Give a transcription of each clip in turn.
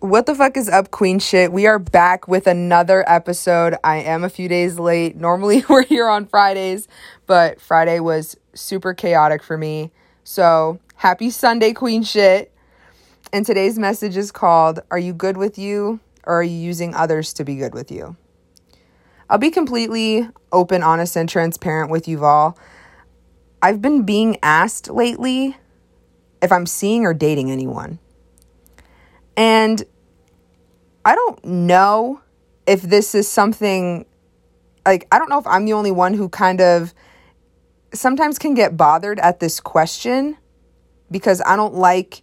What the fuck is up, Queen shit? We are back with another episode. I am a few days late. Normally, we're here on Fridays, but Friday was super chaotic for me. So, happy Sunday, Queen shit. And today's message is called Are You Good With You or Are You Using Others to Be Good With You? I'll be completely open, honest, and transparent with you all. I've been being asked lately if I'm seeing or dating anyone. And I don't know if this is something like, I don't know if I'm the only one who kind of sometimes can get bothered at this question because I don't like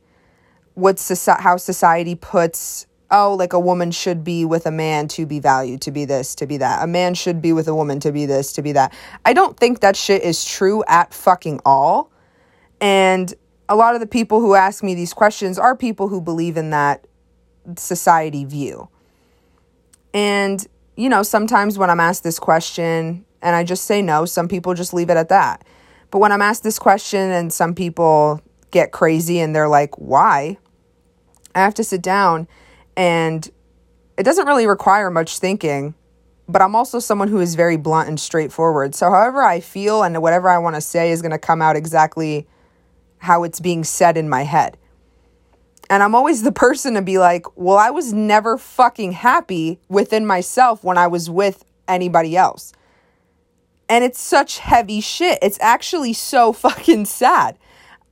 what soci- how society puts oh like a woman should be with a man to be valued to be this to be that. A man should be with a woman to be this to be that. I don't think that shit is true at fucking all. And a lot of the people who ask me these questions are people who believe in that society view. And, you know, sometimes when I'm asked this question and I just say no, some people just leave it at that. But when I'm asked this question and some people get crazy and they're like, why? I have to sit down and it doesn't really require much thinking, but I'm also someone who is very blunt and straightforward. So, however I feel and whatever I want to say is going to come out exactly how it's being said in my head. And I'm always the person to be like, well, I was never fucking happy within myself when I was with anybody else. And it's such heavy shit. It's actually so fucking sad.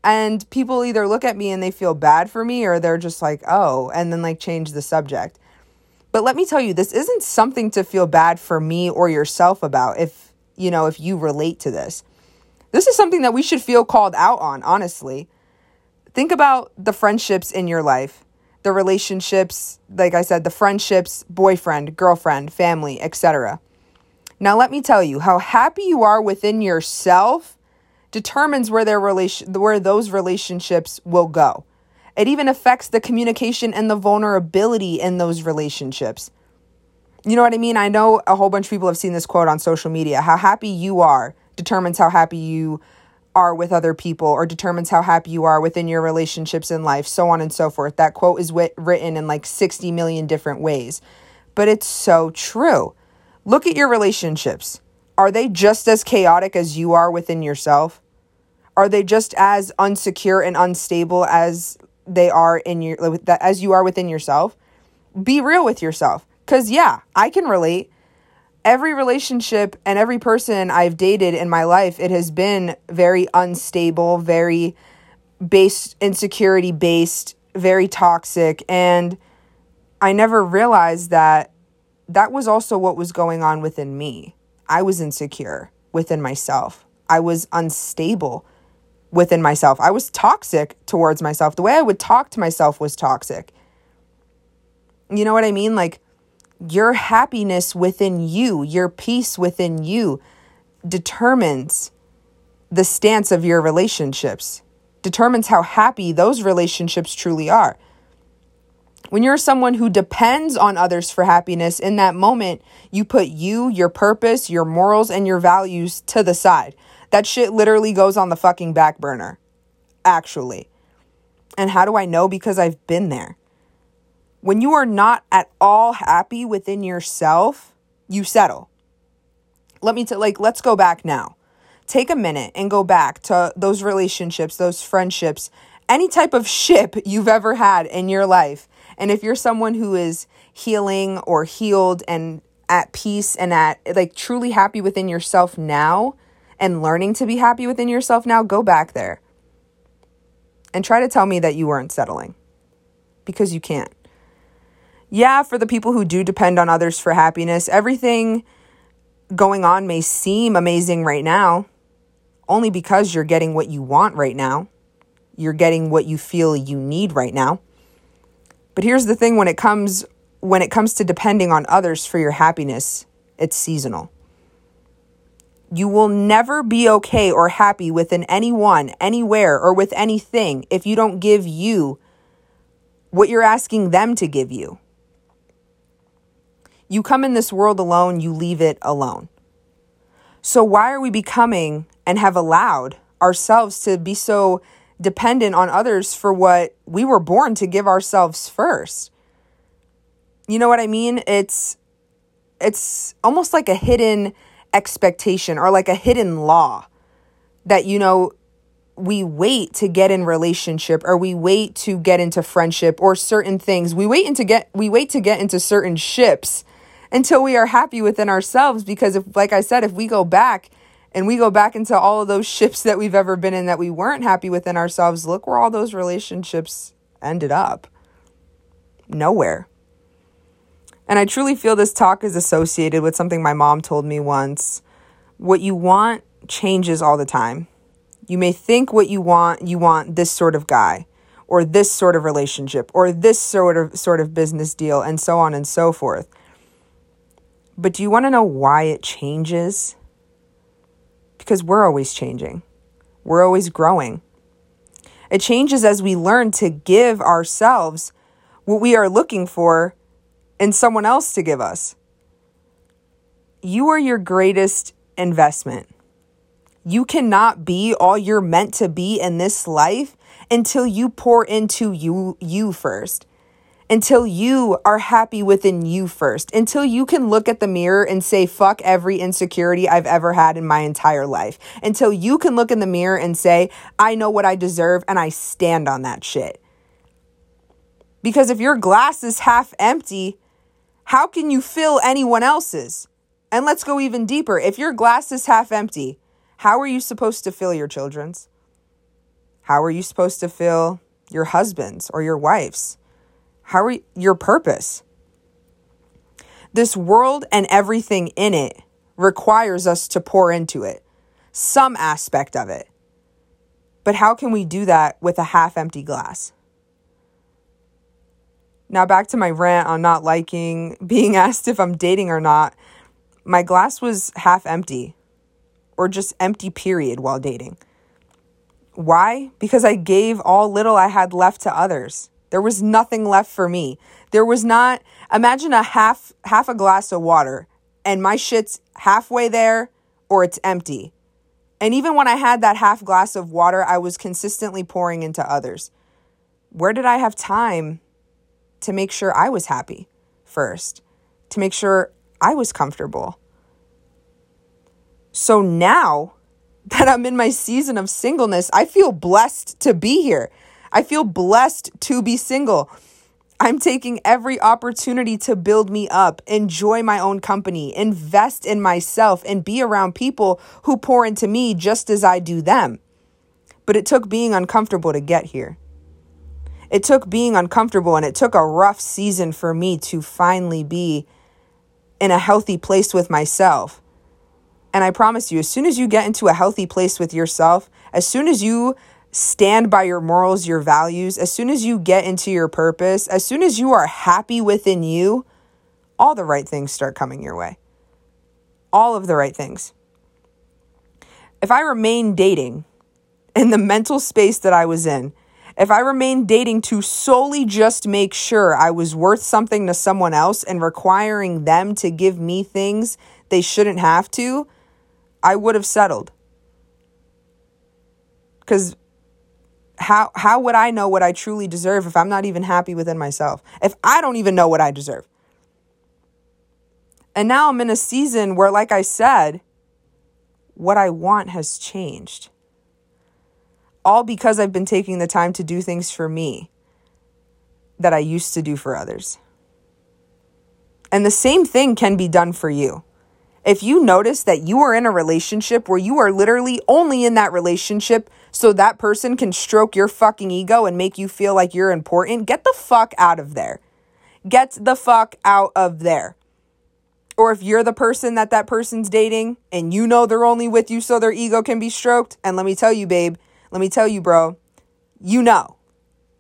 And people either look at me and they feel bad for me or they're just like, oh, and then like change the subject. But let me tell you, this isn't something to feel bad for me or yourself about if, you know, if you relate to this. This is something that we should feel called out on, honestly. Think about the friendships in your life, the relationships, like I said, the friendships, boyfriend, girlfriend, family, etc. Now, let me tell you, how happy you are within yourself determines where their relation where those relationships will go. It even affects the communication and the vulnerability in those relationships. You know what I mean? I know a whole bunch of people have seen this quote on social media. How happy you are determines how happy you are with other people or determines how happy you are within your relationships in life, so on and so forth. That quote is wit- written in like 60 million different ways, but it's so true. Look at your relationships. Are they just as chaotic as you are within yourself? Are they just as unsecure and unstable as they are in your as you are within yourself? Be real with yourself. Cuz yeah, I can relate every relationship and every person I've dated in my life, it has been very unstable, very based, insecurity based, very toxic. And I never realized that that was also what was going on within me. I was insecure within myself, I was unstable within myself, I was toxic towards myself. The way I would talk to myself was toxic. You know what I mean? Like, your happiness within you, your peace within you determines the stance of your relationships, determines how happy those relationships truly are. When you're someone who depends on others for happiness, in that moment, you put you, your purpose, your morals, and your values to the side. That shit literally goes on the fucking back burner, actually. And how do I know? Because I've been there. When you are not at all happy within yourself, you settle. Let me t- like let's go back now. Take a minute and go back to those relationships, those friendships, any type of ship you've ever had in your life. And if you're someone who is healing or healed and at peace and at like truly happy within yourself now and learning to be happy within yourself now, go back there and try to tell me that you weren't settling because you can't yeah, for the people who do depend on others for happiness, everything going on may seem amazing right now, only because you're getting what you want right now. You're getting what you feel you need right now. But here's the thing when it comes when it comes to depending on others for your happiness, it's seasonal. You will never be okay or happy within anyone, anywhere, or with anything if you don't give you what you're asking them to give you. You come in this world alone, you leave it alone. So, why are we becoming and have allowed ourselves to be so dependent on others for what we were born to give ourselves first? you know what I mean? It's it's almost like a hidden expectation or like a hidden law that you know we wait to get in relationship or we wait to get into friendship or certain things. We wait into get we wait to get into certain ships until we are happy within ourselves because if like I said if we go back and we go back into all of those ships that we've ever been in that we weren't happy within ourselves, look where all those relationships ended up. Nowhere. And I truly feel this talk is associated with something my mom told me once. What you want changes all the time. You may think what you want, you want this sort of guy or this sort of relationship or this sort of sort of business deal and so on and so forth. But do you want to know why it changes? Because we're always changing. We're always growing. It changes as we learn to give ourselves what we are looking for in someone else to give us. You are your greatest investment. You cannot be all you're meant to be in this life until you pour into you you first. Until you are happy within you first. Until you can look at the mirror and say fuck every insecurity I've ever had in my entire life. Until you can look in the mirror and say I know what I deserve and I stand on that shit. Because if your glass is half empty, how can you fill anyone else's? And let's go even deeper. If your glass is half empty, how are you supposed to fill your children's? How are you supposed to fill your husband's or your wife's? How are you, your purpose? This world and everything in it requires us to pour into it, some aspect of it. But how can we do that with a half empty glass? Now, back to my rant on not liking being asked if I'm dating or not. My glass was half empty or just empty period while dating. Why? Because I gave all little I had left to others. There was nothing left for me. There was not imagine a half half a glass of water and my shit's halfway there or it's empty. And even when I had that half glass of water, I was consistently pouring into others. Where did I have time to make sure I was happy first? To make sure I was comfortable? So now that I'm in my season of singleness, I feel blessed to be here. I feel blessed to be single. I'm taking every opportunity to build me up, enjoy my own company, invest in myself, and be around people who pour into me just as I do them. But it took being uncomfortable to get here. It took being uncomfortable and it took a rough season for me to finally be in a healthy place with myself. And I promise you, as soon as you get into a healthy place with yourself, as soon as you stand by your morals, your values, as soon as you get into your purpose, as soon as you are happy within you, all the right things start coming your way. All of the right things. If I remain dating in the mental space that I was in, if I remained dating to solely just make sure I was worth something to someone else and requiring them to give me things they shouldn't have to, I would have settled. Cuz how how would I know what I truly deserve if I'm not even happy within myself? If I don't even know what I deserve. And now I'm in a season where like I said, what I want has changed. All because I've been taking the time to do things for me that I used to do for others. And the same thing can be done for you if you notice that you are in a relationship where you are literally only in that relationship so that person can stroke your fucking ego and make you feel like you're important, get the fuck out of there. Get the fuck out of there. Or if you're the person that that person's dating and you know they're only with you so their ego can be stroked, and let me tell you, babe, let me tell you, bro, you know.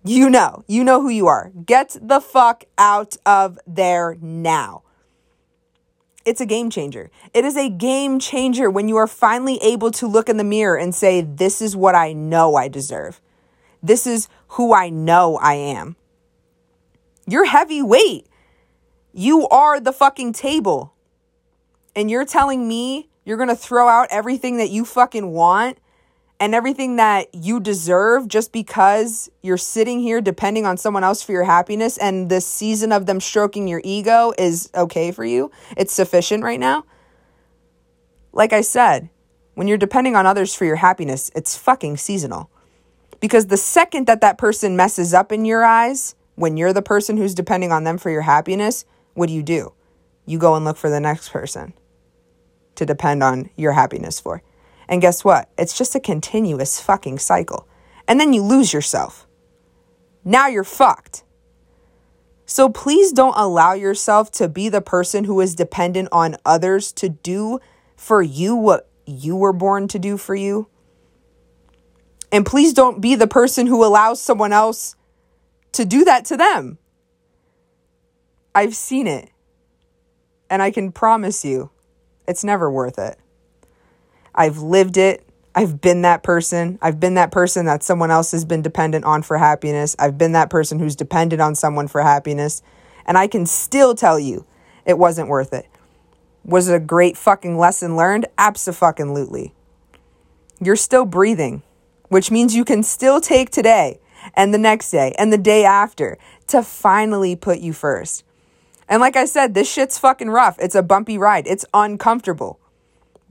You know. You know who you are. Get the fuck out of there now. It's a game changer. It is a game changer when you are finally able to look in the mirror and say, This is what I know I deserve. This is who I know I am. You're heavyweight. You are the fucking table. And you're telling me you're going to throw out everything that you fucking want and everything that you deserve just because you're sitting here depending on someone else for your happiness and the season of them stroking your ego is okay for you, it's sufficient right now. Like I said, when you're depending on others for your happiness, it's fucking seasonal. Because the second that that person messes up in your eyes, when you're the person who's depending on them for your happiness, what do you do? You go and look for the next person to depend on your happiness for. And guess what? It's just a continuous fucking cycle. And then you lose yourself. Now you're fucked. So please don't allow yourself to be the person who is dependent on others to do for you what you were born to do for you. And please don't be the person who allows someone else to do that to them. I've seen it. And I can promise you, it's never worth it. I've lived it. I've been that person. I've been that person that someone else has been dependent on for happiness. I've been that person who's dependent on someone for happiness. And I can still tell you it wasn't worth it. Was it a great fucking lesson learned? Absolutely. You're still breathing, which means you can still take today and the next day and the day after to finally put you first. And like I said, this shit's fucking rough. It's a bumpy ride. It's uncomfortable.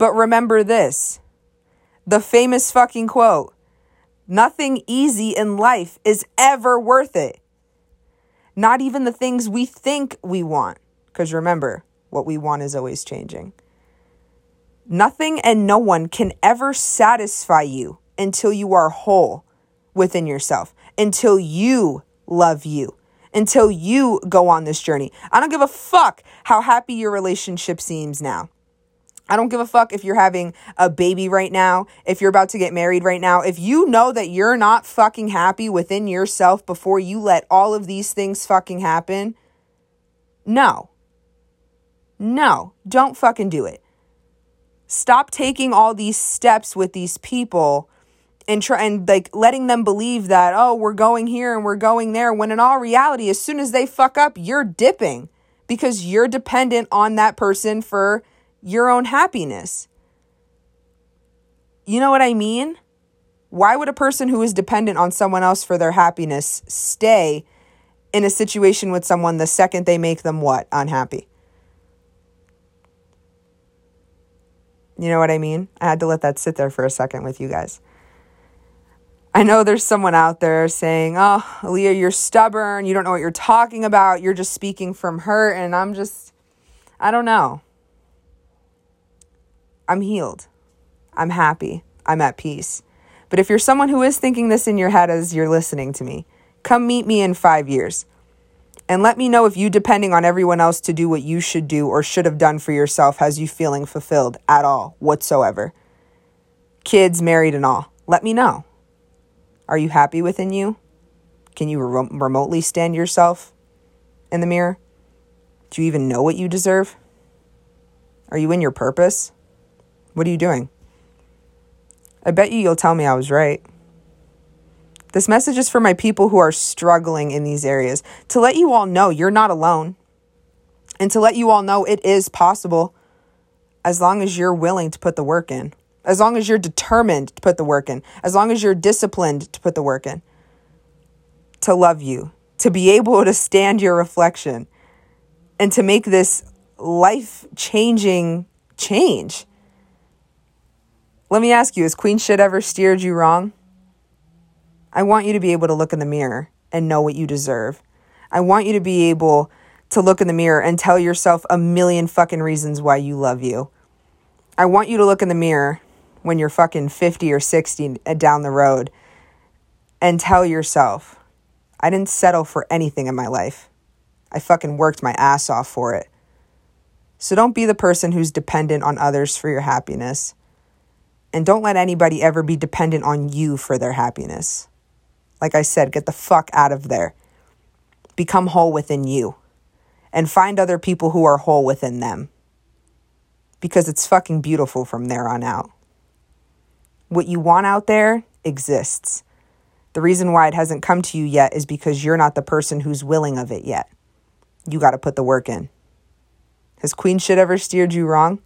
But remember this the famous fucking quote Nothing easy in life is ever worth it. Not even the things we think we want. Because remember, what we want is always changing. Nothing and no one can ever satisfy you until you are whole within yourself, until you love you, until you go on this journey. I don't give a fuck how happy your relationship seems now. I don't give a fuck if you're having a baby right now, if you're about to get married right now. If you know that you're not fucking happy within yourself before you let all of these things fucking happen, no. No, don't fucking do it. Stop taking all these steps with these people and try and like letting them believe that, oh, we're going here and we're going there when in all reality, as soon as they fuck up, you're dipping because you're dependent on that person for your own happiness. You know what I mean? Why would a person who is dependent on someone else for their happiness stay in a situation with someone the second they make them what? Unhappy. You know what I mean? I had to let that sit there for a second with you guys. I know there's someone out there saying, Oh, Leah, you're stubborn. You don't know what you're talking about. You're just speaking from hurt. And I'm just, I don't know. I'm healed. I'm happy. I'm at peace. But if you're someone who is thinking this in your head as you're listening to me, come meet me in five years and let me know if you depending on everyone else to do what you should do or should have done for yourself has you feeling fulfilled at all whatsoever. Kids, married, and all. Let me know. Are you happy within you? Can you re- remotely stand yourself in the mirror? Do you even know what you deserve? Are you in your purpose? What are you doing? I bet you you'll tell me I was right. This message is for my people who are struggling in these areas to let you all know you're not alone and to let you all know it is possible as long as you're willing to put the work in, as long as you're determined to put the work in, as long as you're disciplined to put the work in, to love you, to be able to stand your reflection, and to make this life changing change. Let me ask you, has queen shit ever steered you wrong? I want you to be able to look in the mirror and know what you deserve. I want you to be able to look in the mirror and tell yourself a million fucking reasons why you love you. I want you to look in the mirror when you're fucking 50 or 60 uh, down the road and tell yourself, I didn't settle for anything in my life. I fucking worked my ass off for it. So don't be the person who's dependent on others for your happiness. And don't let anybody ever be dependent on you for their happiness. Like I said, get the fuck out of there. Become whole within you. And find other people who are whole within them. Because it's fucking beautiful from there on out. What you want out there exists. The reason why it hasn't come to you yet is because you're not the person who's willing of it yet. You got to put the work in. Has queen shit ever steered you wrong?